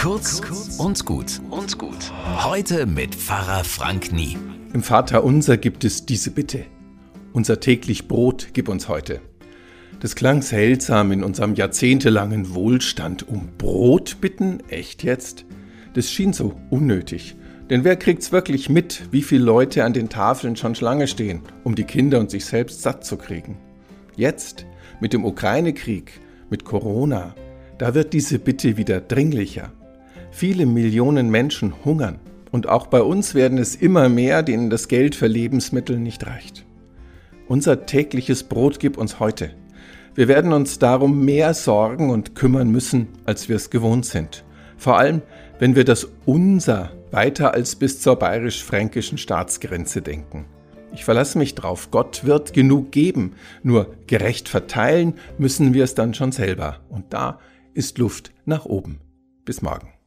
Kurz und gut und gut. Heute mit Pfarrer Frank Nie. Im Vater unser gibt es diese Bitte. Unser täglich Brot gib uns heute. Das klang seltsam in unserem jahrzehntelangen Wohlstand. Um Brot bitten? Echt jetzt? Das schien so unnötig. Denn wer kriegt's wirklich mit, wie viele Leute an den Tafeln schon Schlange stehen, um die Kinder und sich selbst satt zu kriegen? Jetzt, mit dem Ukraine-Krieg, mit Corona, da wird diese Bitte wieder dringlicher. Viele Millionen Menschen hungern und auch bei uns werden es immer mehr, denen das Geld für Lebensmittel nicht reicht. Unser tägliches Brot gib uns heute. Wir werden uns darum mehr sorgen und kümmern müssen, als wir es gewohnt sind. Vor allem, wenn wir das Unser weiter als bis zur bayerisch-fränkischen Staatsgrenze denken. Ich verlasse mich drauf, Gott wird genug geben, nur gerecht verteilen müssen wir es dann schon selber. Und da ist Luft nach oben. Bis morgen.